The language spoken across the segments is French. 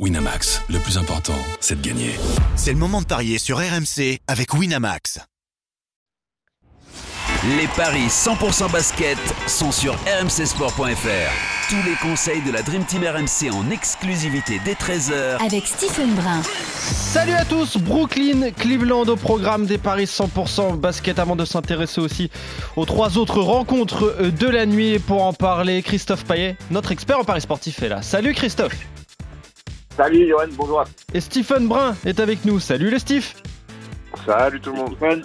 Winamax, le plus important, c'est de gagner. C'est le moment de parier sur RMC avec Winamax. Les paris 100% basket sont sur rmcsport.fr. Tous les conseils de la Dream Team RMC en exclusivité dès 13h avec Stephen Brun. Salut à tous, Brooklyn, Cleveland au programme des paris 100% basket avant de s'intéresser aussi aux trois autres rencontres de la nuit. pour en parler, Christophe Payet, notre expert en paris sportif est là. Salut Christophe. Salut Johan, bonjour. Et Stephen Brun est avec nous. Salut le Steve. Salut tout le monde.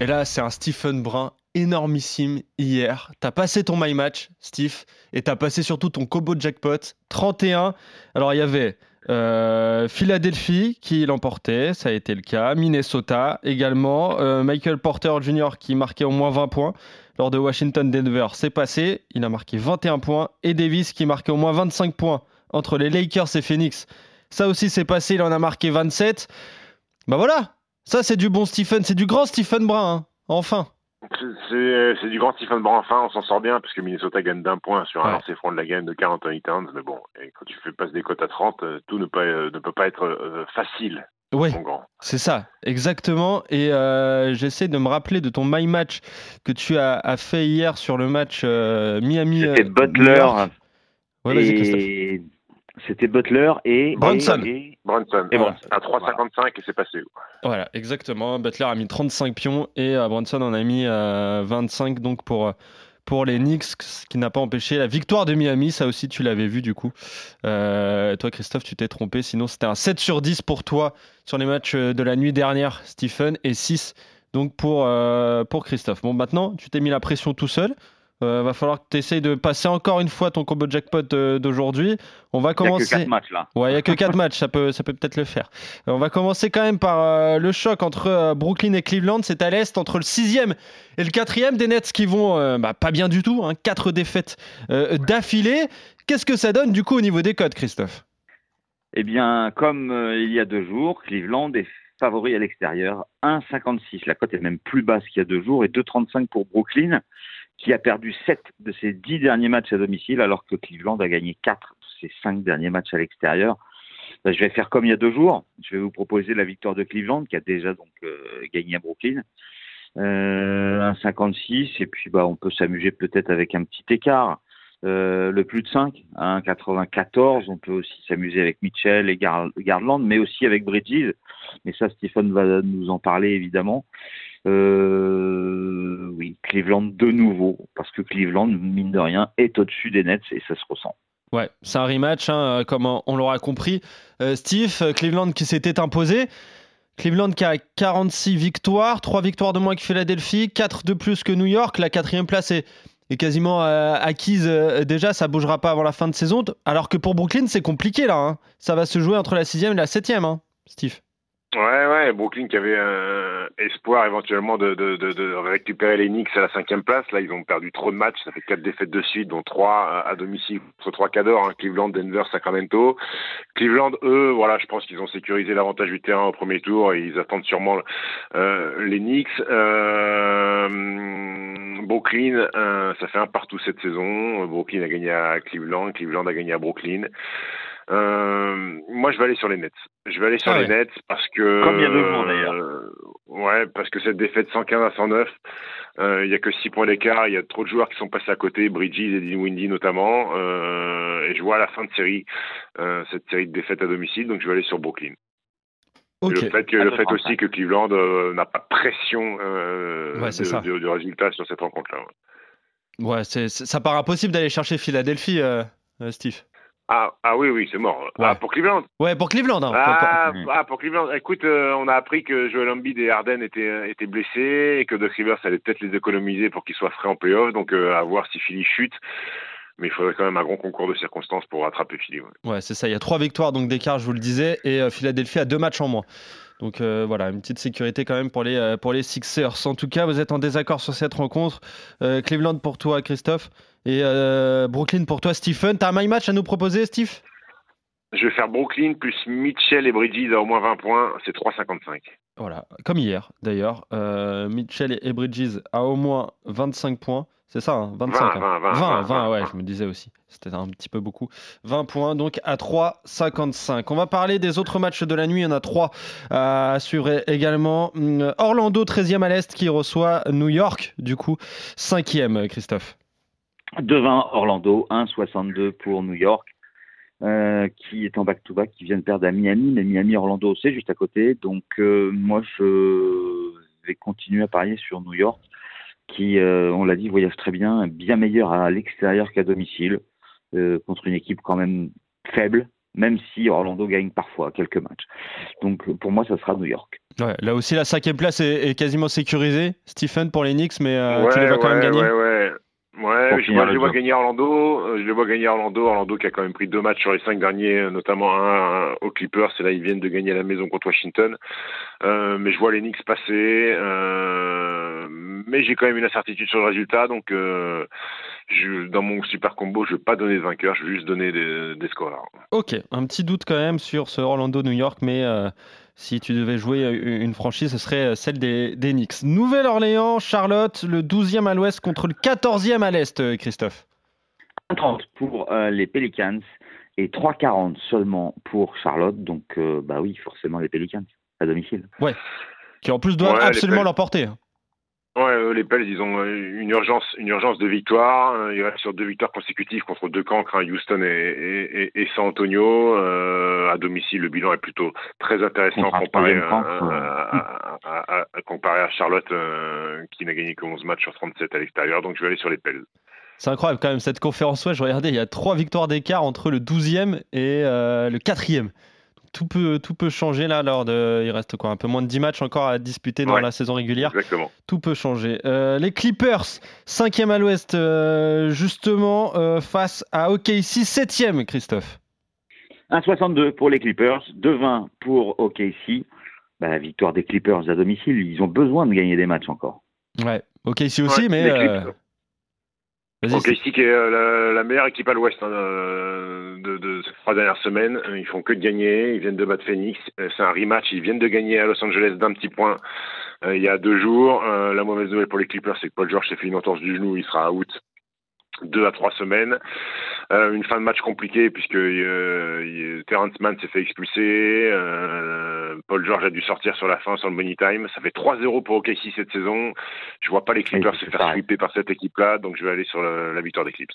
Et là, c'est un Stephen Brun énormissime hier. T'as passé ton my match, Steve, et t'as passé surtout ton combo jackpot 31. Alors il y avait euh, Philadelphie qui l'emportait, ça a été le cas. Minnesota également. Euh, Michael Porter Jr. qui marquait au moins 20 points lors de Washington-Denver. C'est passé, il a marqué 21 points. Et Davis qui marquait au moins 25 points entre les Lakers et Phoenix. Ça aussi c'est passé, il en a marqué 27. Bah voilà, ça, c'est du bon Stephen, c'est du grand Stephen Brun, hein. enfin. C'est du grand Stephen Brun, enfin, on s'en sort bien, parce que Minnesota gagne d'un point sur un lancer franc de la gagne de 41 Towns, mais bon, quand tu fais passer des cotes à 30, euh, tout ne, peut, euh, ne peut pas être euh, facile. Oui, c'est ça, exactement. Et j'essaie de me rappeler de ton my match que tu as, fait hier sur le match Miami. C'était Butler. Ouais, et c'était Butler et Brunson. Et, Brunson. Et À 3,55 et c'est passé. Voilà, exactement. Butler a mis 35 pions et euh, Brunson en a mis 25 euh, donc pour, euh, pour les Knicks, ce qui n'a pas empêché la victoire de Miami. Ça aussi, tu l'avais vu du coup. toi, Christophe, tu t'es trompé. Sinon, c'était un 7 sur 10 pour toi sur les matchs de la nuit dernière, Stephen, et 6 donc pour, pour Christophe. Bon, maintenant, tu t'es mis la pression tout seul. Euh, va falloir que tu essayes de passer encore une fois ton combo jackpot euh, d'aujourd'hui. On va commencer. Il n'y a que 4 matchs là. Ouais, il n'y a que 4 matchs, ça peut ça peut peut-être le faire. Euh, on va commencer quand même par le choc entre Brooklyn et Cleveland. C'est à l'est, entre le 6e et le 4e des Nets qui vont bah, pas bien du tout. Hein, 4 défaites d'affilée. Qu'est-ce que ça donne du coup au niveau des codes, Christophe? Eh bien, comme il y a deux jours, Cleveland est favori à l'extérieur. 1,56. La cote est même plus basse qu'il y a deux jours et 2,35 pour Brooklyn qui a perdu 7 de ses 10 derniers matchs à domicile, alors que Cleveland a gagné 4 de ses 5 derniers matchs à l'extérieur. Ben, je vais faire comme il y a deux jours. Je vais vous proposer la victoire de Cleveland, qui a déjà donc euh, gagné à Brooklyn. Euh, 1,56, et puis bah, on peut s'amuser peut-être avec un petit écart. Euh, le plus de 5, 1,94. On peut aussi s'amuser avec Mitchell et Gardland, mais aussi avec Bridges. Mais ça, Stephen va nous en parler évidemment. Euh, oui, Cleveland de nouveau, parce que Cleveland, mine de rien, est au-dessus des Nets et ça se ressent. Ouais, c'est un rematch, hein, comme on l'aura compris. Euh, Steve, Cleveland qui s'était imposé. Cleveland qui a 46 victoires, 3 victoires de moins que Philadelphie, 4 de plus que New York. La quatrième place est, quasiment euh, acquise déjà, ça bougera pas avant la fin de saison. Alors que pour Brooklyn, c'est compliqué là. Hein. Ça va se jouer entre la sixième et la septième, hein, Steve. Ouais, ouais, Brooklyn qui avait un espoir éventuellement de, récupérer les Knicks à la cinquième place. Là, ils ont perdu trop de matchs. Ça fait quatre défaites de suite, dont trois à domicile contre trois cadors, hein, Cleveland, Denver, Sacramento. Cleveland, eux, voilà, je pense qu'ils ont sécurisé l'avantage du terrain au premier tour et ils attendent sûrement euh, les Knicks. Euh, Brooklyn, euh, ça fait un partout cette saison. Brooklyn a gagné à Cleveland, Cleveland a gagné à Brooklyn. Euh, moi, je vais aller sur les Nets. Je vais aller sur ah les Nets parce que. Comme il y a deux mois d'ailleurs. Euh, ouais, parce que cette défaite 115 à 109, euh, il n'y a que 6 points d'écart. Il y a trop de joueurs qui sont passés à côté, Bridges et Dinwiddie notamment. Euh, et je vois à la fin de série euh, cette série de défaites à domicile, donc je vais aller sur Brooklyn. le fait, que, le fait aussi que Cleveland n'a pas de pression ouais, du résultat sur cette rencontre-là. Ouais, ça paraît impossible d'aller chercher Philadelphie, Steve. Ah, ah oui, oui, c'est mort. Ah, pour Cleveland Ouais, pour Cleveland. Hein. Ah, ah, pour Cleveland. Écoute, euh, on a appris que Joel Embiid et Harden étaient, euh, étaient blessés et que Doc Rivers allait peut-être les économiser pour qu'ils soient frais en playoff. Donc, euh, à voir si Philly chute. Mais il faudrait quand même un grand concours de circonstances pour rattraper Philly. Ouais, c'est ça. Il y a trois victoires donc d'écart, je vous le disais, et Philadelphie a deux matchs en moins. Donc voilà, une petite sécurité quand même pour les, pour les Sixers. En tout cas, vous êtes en désaccord sur cette rencontre. Cleveland pour toi, Christophe. Et Brooklyn pour toi, Stephen. T'as un my match à nous proposer, Steve je vais faire Brooklyn plus Mitchell et Bridges à au moins 20 points, c'est 3,55. Voilà, comme hier d'ailleurs. Euh, Mitchell et Bridges à au moins 25 points, C'est ça, hein, 25. 20, 20, 20, 20, ouais, 20. je me disais aussi. C'était un petit peu beaucoup. 20 points, donc à 3,55. On va parler des autres matchs de la nuit. Il y en a 3 à suivre également. Hum, Orlando, 13e à l'Est, qui reçoit New York, du coup, 5e, Christophe. 2-20 Orlando, 1-62 pour New York, euh, qui est en back-to-back, qui vient de perdre à Miami, mais Miami-Orlando, c'est juste à côté. Donc euh, moi, je vais continuer à parier sur New York, qui, euh, on l'a dit, voyage très bien, bien meilleur à l'extérieur qu'à domicile, euh, contre une équipe quand même faible, même si Orlando gagne parfois quelques matchs. Donc pour moi, ça sera New York. Ouais, là aussi, la cinquième place est, est quasiment sécurisée, Stephen, pour les Knicks, mais euh, ouais, tu les vois quand ouais, même gagner. Ouais, je, vois, je le les vois gagner Orlando. euh, Je les vois gagner Orlando. Orlando qui a quand même pris deux matchs sur les cinq derniers, euh, notamment un, un aux Clippers. Et là, ils viennent de gagner à la maison contre Washington. Euh, mais je vois les Knicks passer. Euh, mais j'ai quand même une incertitude sur le résultat. Donc, euh, je, dans mon super combo, je ne vais pas donner de vainqueur. Je vais juste donner des, des scores. Ok, un petit doute quand même sur ce Orlando-New York, mais si tu devais jouer euh, une franchise, ce serait celle des, des Knicks. Nouvelle-Orléans, Charlotte, le 12e à l'ouest contre le 14e à l'est, euh, Christophe. 1-30 pour euh, les Pelicans et 3-40 seulement pour Charlotte. Donc euh, bah oui, forcément les Pelicans à domicile. Qui en plus doivent Ouais, absolument l'emporter. Ouais, euh, les Pels, ils ont euh, une urgence, une urgence de victoire. Euh, Ils restent sur deux victoires consécutives contre deux cancres, hein, Houston et, et, et- et San Antonio. Euh, à domicile, le bilan est plutôt très intéressant comparé à, ouais. à- à- à- à- comparé à Charlotte, euh, qui n'a gagné que 11 matchs sur 37 à l'extérieur. Donc je vais aller sur les Pels. C'est incroyable quand même, cette conférence ouest, je regardais, il y a trois victoires d'écart entre le 12e et euh, le 4e. Tout peut, tout peut changer là, lors de, il reste quoi, un peu moins de 10 matchs encore à disputer dans Ouais. la saison régulière. Exactement. Tout peut changer. Euh, les Clippers, 5e à l'ouest, euh, justement, euh, face à OKC, 7e, Christophe. 1-62 pour les Clippers, 2-20 pour OKC. Bah, victoire des Clippers à domicile, ils ont besoin de gagner des matchs encore. Ouais, OKC aussi, Ouais, mais. Ici qui est euh, la, la meilleure équipe à l'ouest hein, euh, de, de ces trois dernières semaines. Euh, Ils font que de gagner. Ils viennent de battre Phoenix. C'est un rematch. Ils viennent de gagner à Los Angeles d'un petit point euh, il y a deux jours. Euh, la mauvaise nouvelle pour les Clippers, c'est que Paul George s'est fait une entorse du genou. Il sera out deux à trois semaines. Euh, une fin de match compliquée puisque euh, Terrence Mann s'est fait expulser. Euh, Paul George a dû sortir sur la fin sur le money time. Ça fait 3-0 pour OKC cette saison. Je vois pas les Clippers se faire sweeper par cette équipe-là, donc je vais aller sur la, la victoire des Clips.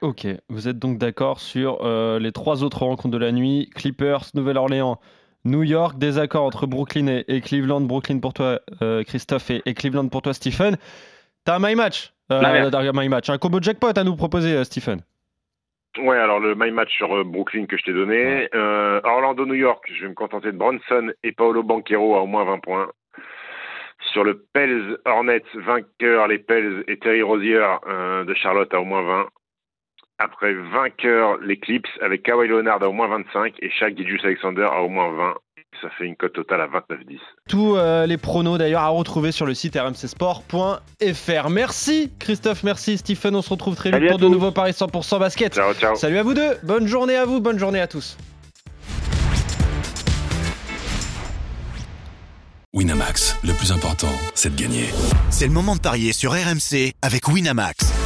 Ok, vous êtes donc d'accord sur euh, les trois autres rencontres de la nuit Clippers, Nouvelle-Orléans, New York, désaccord entre Brooklyn et, et Cleveland. Brooklyn pour toi, euh, Christophe, et, et Cleveland pour toi, Stephen. T'as un my match, euh, un my match, un combo jackpot à nous proposer, euh, Stephen. Ouais, alors le my match sur euh, Brooklyn que je t'ai donné. Euh, Orlando, New York, je vais me contenter de Bronson et Paolo Banquero à au moins 20 points. Sur le Pels Hornets, vainqueur, les Pels et Terry Rozier euh, de Charlotte à au moins 20. Après vainqueur, les Clips avec Kawhi Leonard à au moins 25 et Shaq Gilgeous Alexander à au moins 20. Ça fait une cote totale à 29-10. Tous euh, les pronos d'ailleurs à retrouver sur le site rmcsport.fr. Merci Christophe, merci Stephen. On se retrouve très vite pour de nouveaux paris 100% basket. Ciao, ciao. Salut à vous deux, bonne journée à vous, bonne journée à tous. Winamax, le plus important, c'est de gagner. C'est le moment de parier sur RMC avec Winamax.